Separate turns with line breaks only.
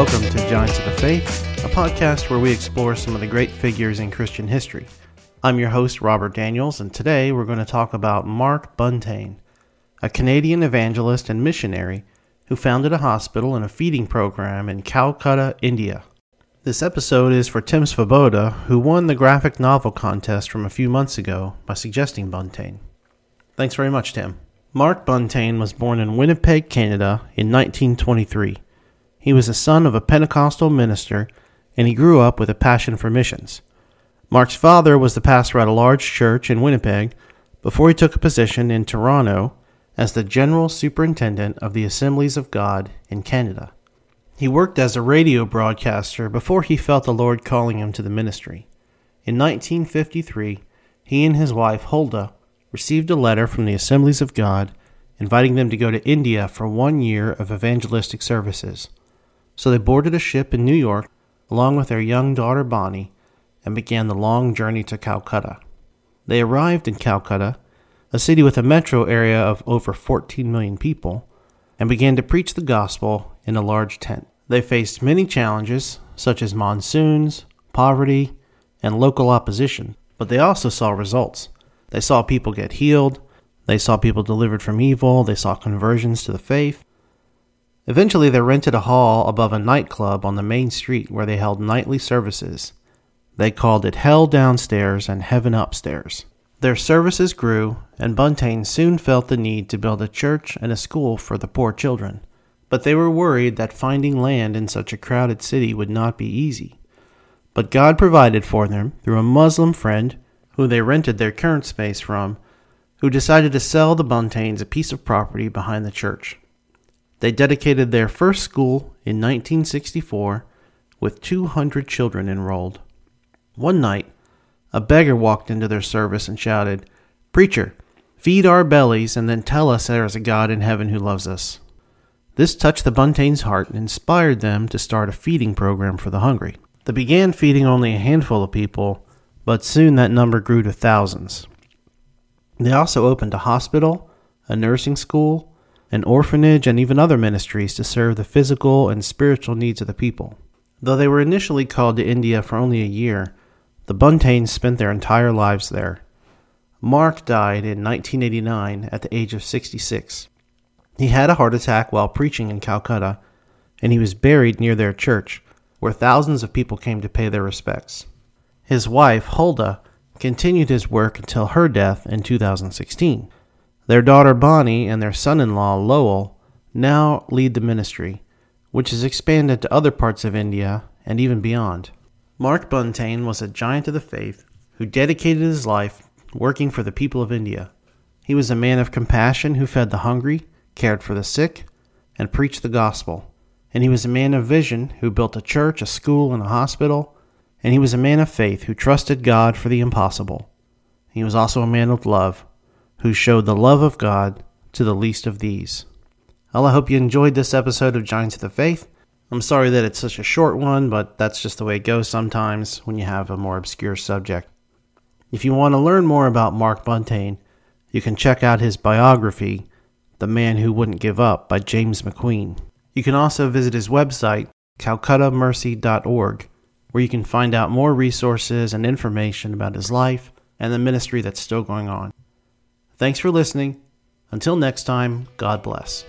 Giants of the Faith, a podcast where we explore some of the great figures in Christian history. I'm your host, Robert Daniels, and today we're going to talk about Mark Buntain, a Canadian evangelist and missionary who founded a hospital and a feeding program in Calcutta, India. This episode is for Tim Svoboda, who won the graphic novel contest from a few months ago by suggesting Buntain. Thanks very much, Tim. Mark Buntain was born in Winnipeg, Canada in 1923. He was the son of a Pentecostal minister, and he grew up with a passion for missions. Mark's father was the pastor at a large church in Winnipeg before he took a position in Toronto as the general superintendent of the Assemblies of God in Canada. He worked as a radio broadcaster before he felt the Lord calling him to the ministry. In 1953, he and his wife, Huldah, received a letter from the Assemblies of God inviting them to go to India for one year of evangelistic services. So they boarded a ship in New York along with their young daughter Bonnie and began the long journey to Calcutta. They arrived in Calcutta, a city with a metro area of over 14 million people, and began to preach the gospel in a large tent. They faced many challenges, such as monsoons, poverty, and local opposition, but they also saw results. They saw people get healed, they saw people delivered from evil, they saw conversions to the faith. Eventually, they rented a hall above a nightclub on the main street where they held nightly services. They called it Hell Downstairs and Heaven Upstairs. Their services grew, and Buntain soon felt the need to build a church and a school for the poor children. But they were worried that finding land in such a crowded city would not be easy. But God provided for them through a Muslim friend who they rented their current space from, who decided to sell the Buntains a piece of property behind the church. They dedicated their first school in 1964 with 200 children enrolled. One night, a beggar walked into their service and shouted, Preacher, feed our bellies and then tell us there is a God in heaven who loves us. This touched the Buntains' heart and inspired them to start a feeding program for the hungry. They began feeding only a handful of people but soon that number grew to thousands. They also opened a hospital, a nursing school, an orphanage, and even other ministries to serve the physical and spiritual needs of the people. Though they were initially called to India for only a year, the Buntains spent their entire lives there. Mark died in 1989 at the age of 66. He had a heart attack while preaching in Calcutta, and he was buried near their church, where thousands of people came to pay their respects. His wife, Huldah, continued his work until her death in 2016. Their daughter Bonnie and their son in law Lowell now lead the ministry, which has expanded to other parts of India and even beyond. Mark Buntain was a giant of the faith who dedicated his life working for the people of India. He was a man of compassion who fed the hungry, cared for the sick, and preached the gospel. And he was a man of vision who built a church, a school, and a hospital and he was a man of faith who trusted God for the impossible. He was also a man of love who showed the love of God to the least of these. Well, I hope you enjoyed this episode of Giants of the Faith. I'm sorry that it's such a short one, but that's just the way it goes sometimes when you have a more obscure subject. If you want to learn more about Mark Buntain, you can check out his biography, The Man Who Wouldn't Give Up by James McQueen. You can also visit his website, calcuttamercy.org, where you can find out more resources and information about his life and the ministry that's still going on. Thanks for listening. Until next time, God bless.